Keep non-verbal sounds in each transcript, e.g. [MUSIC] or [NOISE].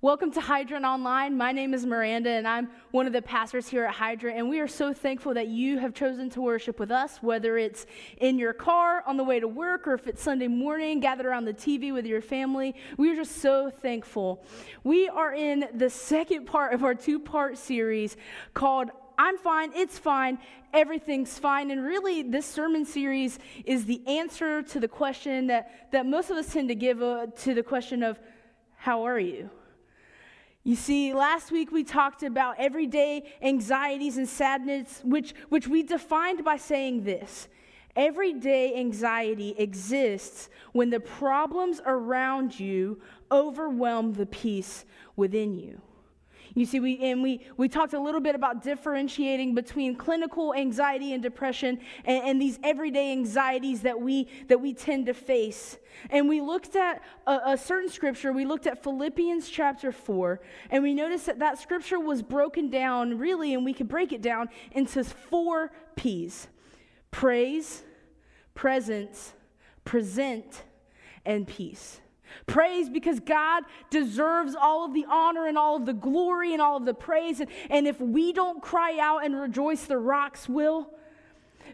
Welcome to Hydrant Online. My name is Miranda, and I'm one of the pastors here at Hydrant. And we are so thankful that you have chosen to worship with us, whether it's in your car on the way to work or if it's Sunday morning, gathered around the TV with your family. We are just so thankful. We are in the second part of our two part series called I'm fine, it's fine, everything's fine. And really, this sermon series is the answer to the question that, that most of us tend to give uh, to the question of, How are you? You see, last week we talked about everyday anxieties and sadness, which, which we defined by saying this everyday anxiety exists when the problems around you overwhelm the peace within you. You see, we, and we, we talked a little bit about differentiating between clinical anxiety and depression and, and these everyday anxieties that we, that we tend to face. And we looked at a, a certain scripture. We looked at Philippians chapter 4, and we noticed that that scripture was broken down, really, and we could break it down into four P's praise, presence, present, and peace. Praise because God deserves all of the honor and all of the glory and all of the praise. And, and if we don't cry out and rejoice, the rocks will.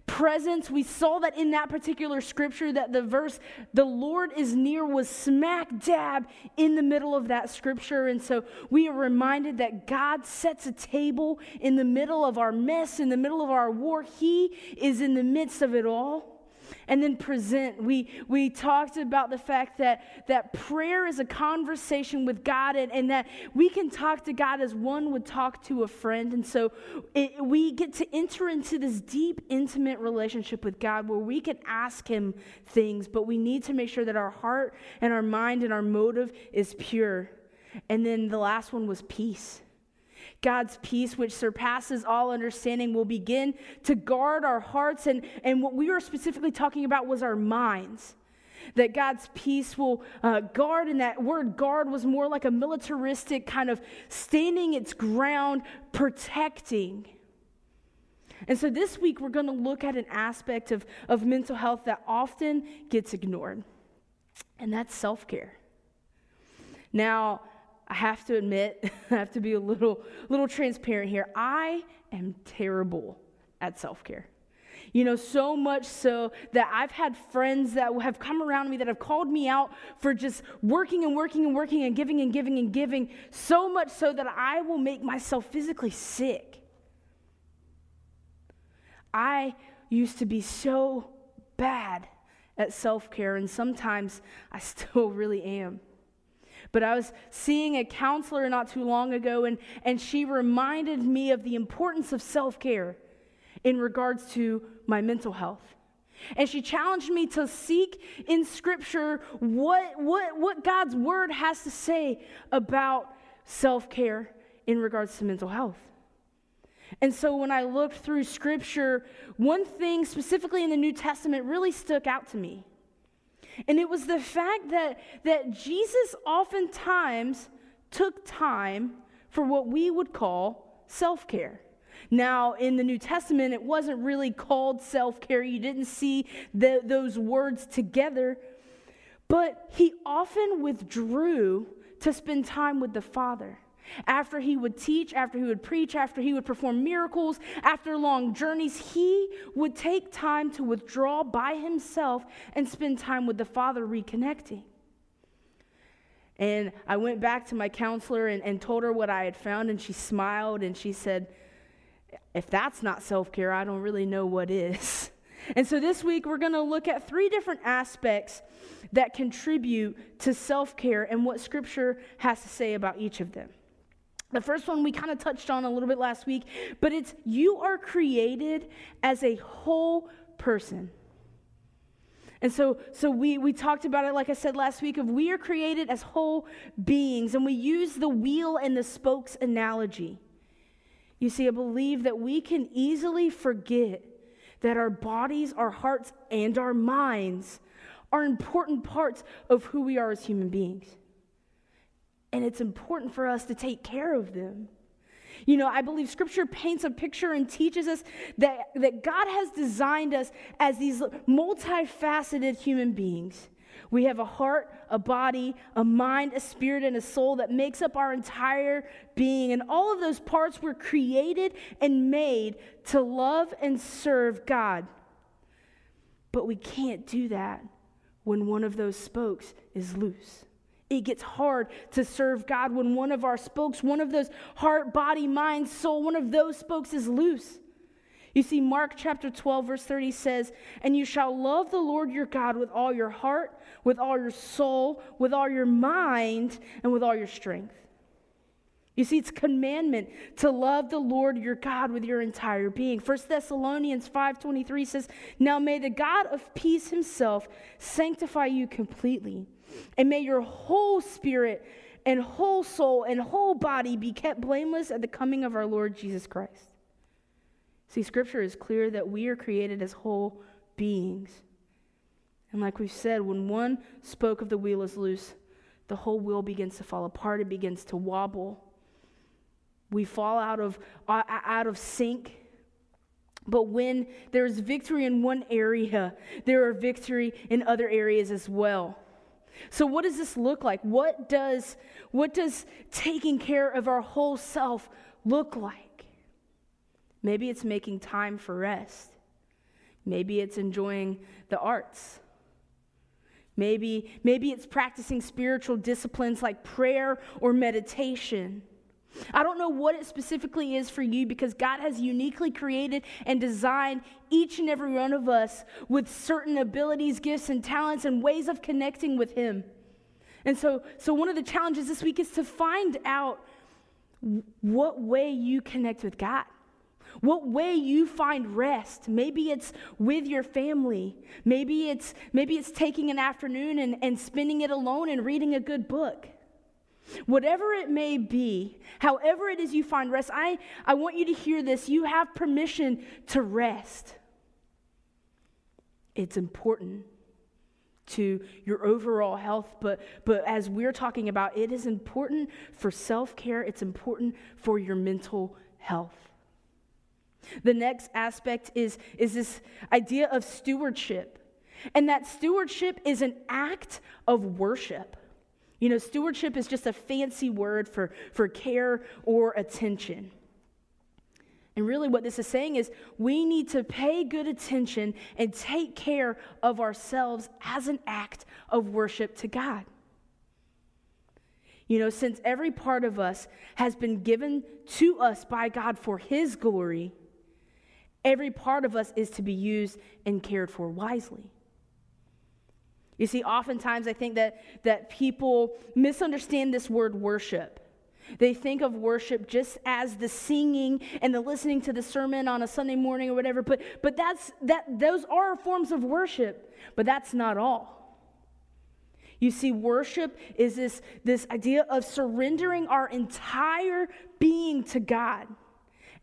Presence, we saw that in that particular scripture, that the verse, the Lord is near, was smack dab in the middle of that scripture. And so we are reminded that God sets a table in the middle of our mess, in the middle of our war. He is in the midst of it all and then present. We, we talked about the fact that, that prayer is a conversation with God and, and that we can talk to God as one would talk to a friend. And so it, we get to enter into this deep, intimate relationship with God where we can ask Him things, but we need to make sure that our heart and our mind and our motive is pure. And then the last one was peace. God's peace, which surpasses all understanding, will begin to guard our hearts. And, and what we were specifically talking about was our minds. That God's peace will uh, guard, and that word guard was more like a militaristic kind of standing its ground, protecting. And so this week, we're going to look at an aspect of, of mental health that often gets ignored, and that's self care. Now, I have to admit, [LAUGHS] I have to be a little, little transparent here. I am terrible at self care. You know, so much so that I've had friends that have come around me that have called me out for just working and working and working and giving and giving and giving, so much so that I will make myself physically sick. I used to be so bad at self care, and sometimes I [LAUGHS] still really am. But I was seeing a counselor not too long ago, and, and she reminded me of the importance of self care in regards to my mental health. And she challenged me to seek in Scripture what, what, what God's Word has to say about self care in regards to mental health. And so when I looked through Scripture, one thing specifically in the New Testament really stuck out to me. And it was the fact that, that Jesus oftentimes took time for what we would call self care. Now, in the New Testament, it wasn't really called self care. You didn't see the, those words together. But he often withdrew to spend time with the Father. After he would teach, after he would preach, after he would perform miracles, after long journeys, he would take time to withdraw by himself and spend time with the Father reconnecting. And I went back to my counselor and, and told her what I had found, and she smiled and she said, If that's not self care, I don't really know what is. [LAUGHS] And so this week, we're going to look at three different aspects that contribute to self care and what Scripture has to say about each of them. The first one we kind of touched on a little bit last week, but it's you are created as a whole person. And so, so we, we talked about it, like I said last week, of we are created as whole beings, and we use the wheel and the spokes analogy. You see, I believe that we can easily forget that our bodies, our hearts, and our minds are important parts of who we are as human beings and it's important for us to take care of them. You know, I believe scripture paints a picture and teaches us that, that God has designed us as these multifaceted human beings We have a heart, a body, a mind, a spirit, and a soul that makes up our entire being. And all of those parts were created and made to love and serve God. But we can't do that when one of those spokes is loose. It gets hard to serve God when one of our spokes, one of those heart, body, mind, soul, one of those spokes is loose. You see, Mark chapter 12, verse 30 says, And you shall love the Lord your God with all your heart, with all your soul, with all your mind, and with all your strength. You see, it's commandment to love the Lord your God with your entire being. 1 Thessalonians 5:23 says, Now may the God of peace himself sanctify you completely, and may your whole spirit and whole soul and whole body be kept blameless at the coming of our Lord Jesus Christ. See, scripture is clear that we are created as whole beings. And like we've said, when one spoke of the wheel is loose, the whole wheel begins to fall apart, it begins to wobble. We fall out of, uh, out of sync. But when there's victory in one area, there are victory in other areas as well. So what does this look like? What does what does taking care of our whole self look like? Maybe it's making time for rest. Maybe it's enjoying the arts. Maybe maybe it's practicing spiritual disciplines like prayer or meditation. I don't know what it specifically is for you because God has uniquely created and designed each and every one of us with certain abilities, gifts, and talents and ways of connecting with Him. And so, so one of the challenges this week is to find out what way you connect with God. What way you find rest. Maybe it's with your family. Maybe it's maybe it's taking an afternoon and, and spending it alone and reading a good book. Whatever it may be, however it is you find rest, I, I want you to hear this. You have permission to rest. It's important to your overall health, but, but as we're talking about, it is important for self care, it's important for your mental health. The next aspect is, is this idea of stewardship. And that stewardship is an act of worship. You know, stewardship is just a fancy word for, for care or attention. And really, what this is saying is we need to pay good attention and take care of ourselves as an act of worship to God. You know, since every part of us has been given to us by God for His glory, every part of us is to be used and cared for wisely. You see, oftentimes I think that, that people misunderstand this word worship. They think of worship just as the singing and the listening to the sermon on a Sunday morning or whatever, but, but that's, that, those are forms of worship, but that's not all. You see, worship is this, this idea of surrendering our entire being to God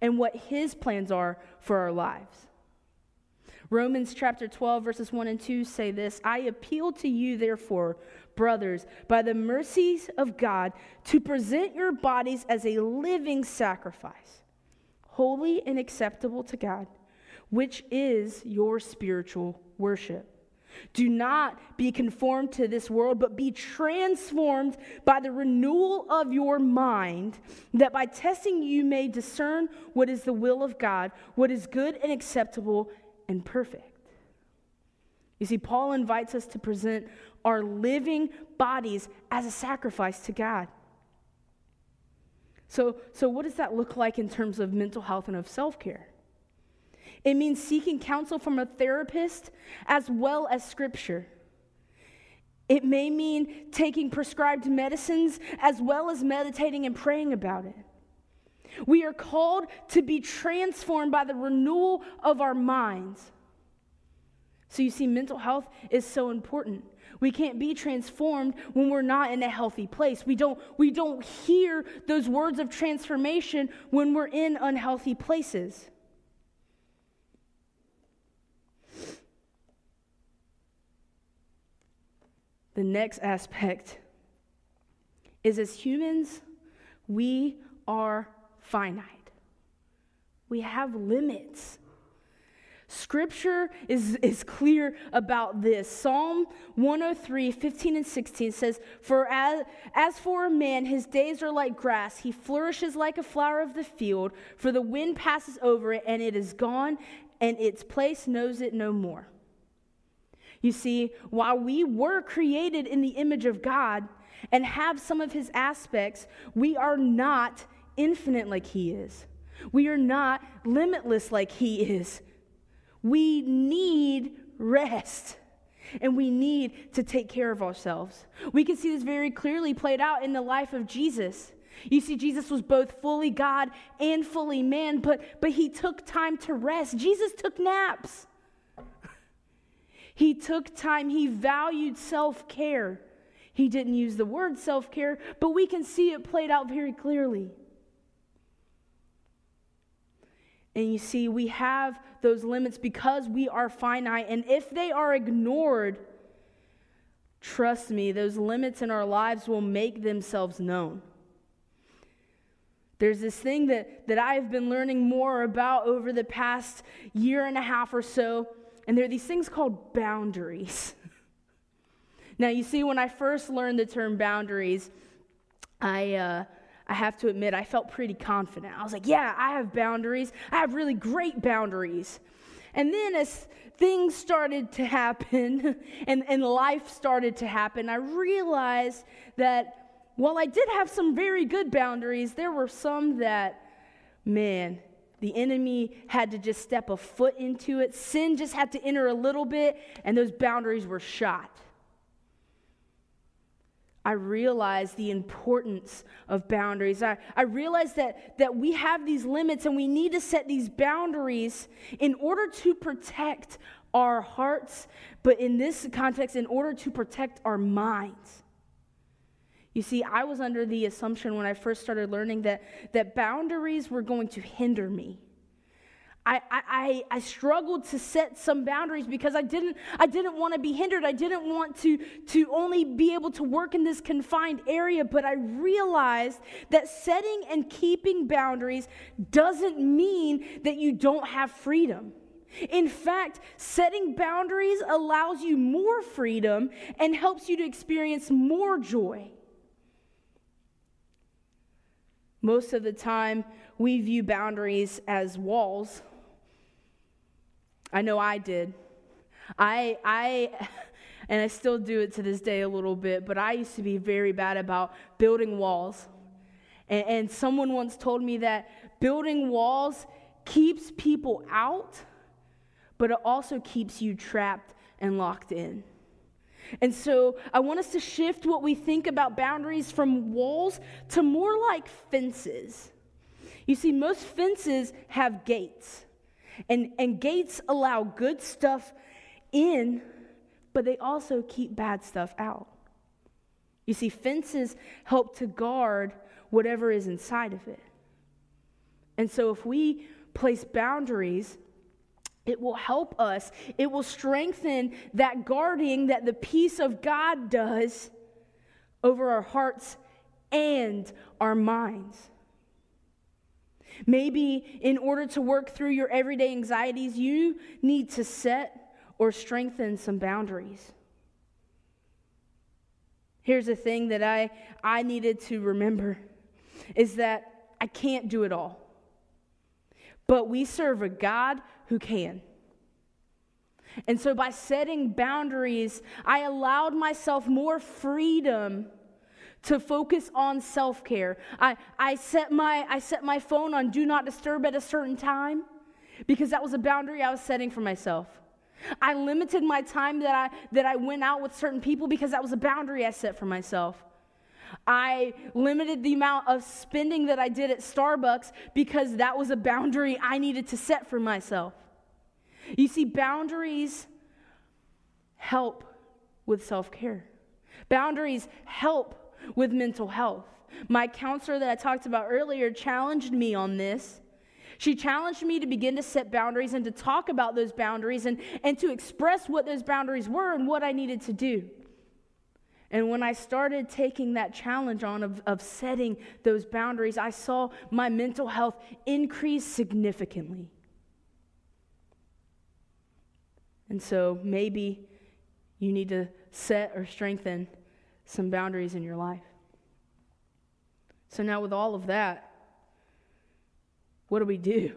and what His plans are for our lives. Romans chapter 12, verses 1 and 2 say this I appeal to you, therefore, brothers, by the mercies of God, to present your bodies as a living sacrifice, holy and acceptable to God, which is your spiritual worship. Do not be conformed to this world, but be transformed by the renewal of your mind, that by testing you may discern what is the will of God, what is good and acceptable and perfect. You see, Paul invites us to present our living bodies as a sacrifice to God. So, so what does that look like in terms of mental health and of self care? It means seeking counsel from a therapist as well as scripture. It may mean taking prescribed medicines as well as meditating and praying about it. We are called to be transformed by the renewal of our minds. So, you see, mental health is so important. We can't be transformed when we're not in a healthy place. We don't, we don't hear those words of transformation when we're in unhealthy places. The next aspect is as humans, we are finite. We have limits. Scripture is, is clear about this. Psalm 103, 15 and 16 says, For as, as for a man, his days are like grass. He flourishes like a flower of the field, for the wind passes over it, and it is gone, and its place knows it no more. You see, while we were created in the image of God and have some of his aspects, we are not infinite like he is. We are not limitless like he is. We need rest and we need to take care of ourselves. We can see this very clearly played out in the life of Jesus. You see, Jesus was both fully God and fully man, but, but he took time to rest. Jesus took naps. He took time, he valued self care. He didn't use the word self care, but we can see it played out very clearly. And you see, we have those limits because we are finite. And if they are ignored, trust me, those limits in our lives will make themselves known. There's this thing that, that I've been learning more about over the past year and a half or so, and there are these things called boundaries. [LAUGHS] now, you see, when I first learned the term boundaries, I. Uh, I have to admit, I felt pretty confident. I was like, yeah, I have boundaries. I have really great boundaries. And then as things started to happen [LAUGHS] and, and life started to happen, I realized that while I did have some very good boundaries, there were some that, man, the enemy had to just step a foot into it. Sin just had to enter a little bit, and those boundaries were shot. I realize the importance of boundaries. I, I realize that, that we have these limits and we need to set these boundaries in order to protect our hearts, but in this context, in order to protect our minds. You see, I was under the assumption when I first started learning that, that boundaries were going to hinder me. I, I, I struggled to set some boundaries because I didn't, I didn't want to be hindered. I didn't want to, to only be able to work in this confined area. But I realized that setting and keeping boundaries doesn't mean that you don't have freedom. In fact, setting boundaries allows you more freedom and helps you to experience more joy. Most of the time, we view boundaries as walls I know I did. I, I, [LAUGHS] and I still do it to this day a little bit, but I used to be very bad about building walls. And, and someone once told me that building walls keeps people out, but it also keeps you trapped and locked in. And so I want us to shift what we think about boundaries from walls to more like fences. You see, most fences have gates. And, and gates allow good stuff in, but they also keep bad stuff out. You see, fences help to guard whatever is inside of it. And so if we place boundaries, it will help us. It will strengthen that guarding that the peace of God does over our hearts and our minds. Maybe in order to work through your everyday anxieties, you need to set or strengthen some boundaries. Here's the thing that I, I needed to remember is that I can't do it all. But we serve a God who can. And so by setting boundaries, I allowed myself more freedom to focus on self-care. I, I, set my, I set my phone on do not disturb at a certain time because that was a boundary I was setting for myself. I limited my time that I, that I went out with certain people because that was a boundary I set for myself. I limited the amount of spending that I did at Starbucks because that was a boundary I needed to set for myself. You see, boundaries help with self care, boundaries help with mental health. My counselor that I talked about earlier challenged me on this. She challenged me to begin to set boundaries and to talk about those boundaries and, and to express what those boundaries were and what I needed to do. And when I started taking that challenge on of, of setting those boundaries, I saw my mental health increase significantly. And so maybe you need to set or strengthen some boundaries in your life. So, now with all of that, what do we do?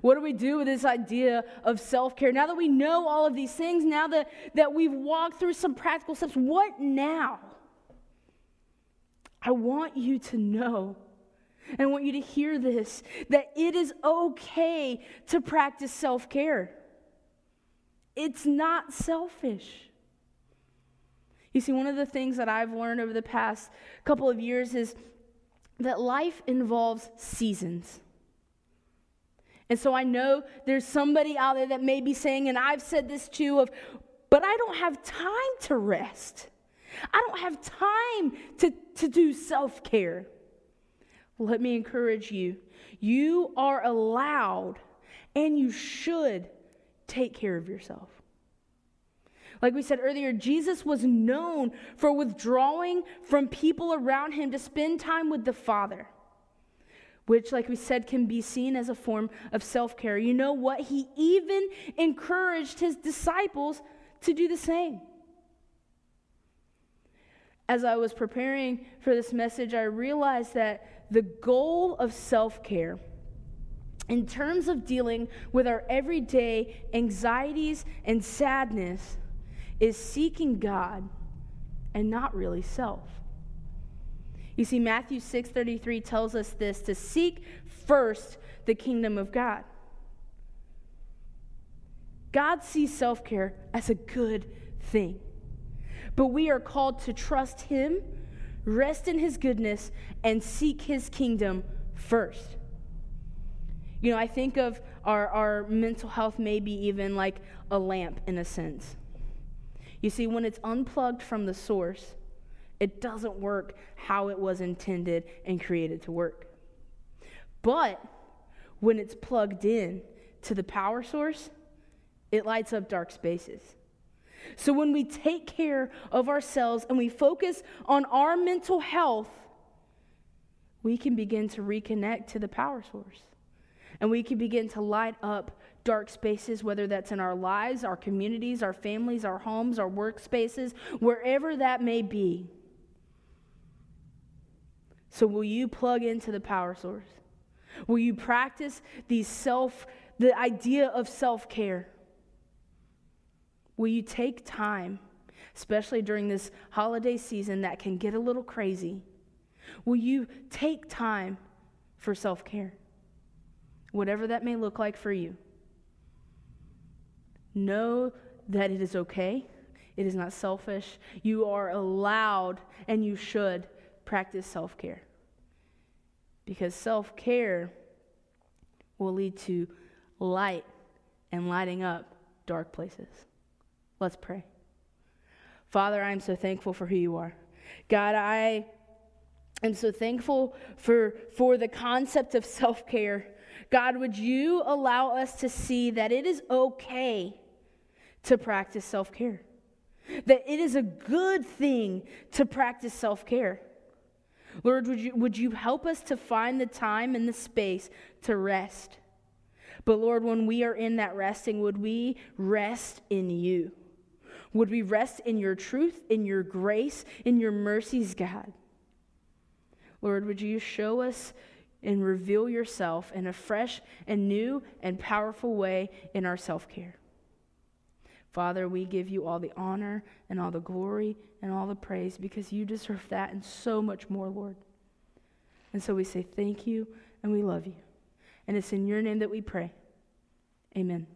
What do we do with this idea of self care? Now that we know all of these things, now that, that we've walked through some practical steps, what now? I want you to know, and I want you to hear this, that it is okay to practice self care. It's not selfish. You see, one of the things that I've learned over the past couple of years is that life involves seasons. And so I know there's somebody out there that may be saying, and I've said this too, of, but I don't have time to rest. I don't have time to, to do self care. Let me encourage you. You are allowed and you should take care of yourself. Like we said earlier, Jesus was known for withdrawing from people around him to spend time with the Father, which, like we said, can be seen as a form of self care. You know what? He even encouraged his disciples to do the same. As I was preparing for this message, I realized that the goal of self care in terms of dealing with our everyday anxieties and sadness is seeking God and not really self. You see Matthew 6:33 tells us this to seek first the kingdom of God. God sees self-care as a good thing. But we are called to trust him, rest in his goodness and seek his kingdom first. You know, I think of our, our mental health maybe even like a lamp in a sense. You see, when it's unplugged from the source, it doesn't work how it was intended and created to work. But when it's plugged in to the power source, it lights up dark spaces. So when we take care of ourselves and we focus on our mental health, we can begin to reconnect to the power source. And we can begin to light up dark spaces, whether that's in our lives, our communities, our families, our homes, our workspaces, wherever that may be. So, will you plug into the power source? Will you practice these self, the idea of self care? Will you take time, especially during this holiday season that can get a little crazy? Will you take time for self care? Whatever that may look like for you. Know that it is okay. It is not selfish. You are allowed and you should practice self care. Because self care will lead to light and lighting up dark places. Let's pray. Father, I am so thankful for who you are. God, I am so thankful for, for the concept of self care. God, would you allow us to see that it is okay to practice self care. That it is a good thing to practice self care. Lord, would you, would you help us to find the time and the space to rest? But Lord, when we are in that resting, would we rest in you? Would we rest in your truth, in your grace, in your mercies, God? Lord, would you show us and reveal yourself in a fresh and new and powerful way in our self care? Father, we give you all the honor and all the glory and all the praise because you deserve that and so much more, Lord. And so we say thank you and we love you. And it's in your name that we pray. Amen.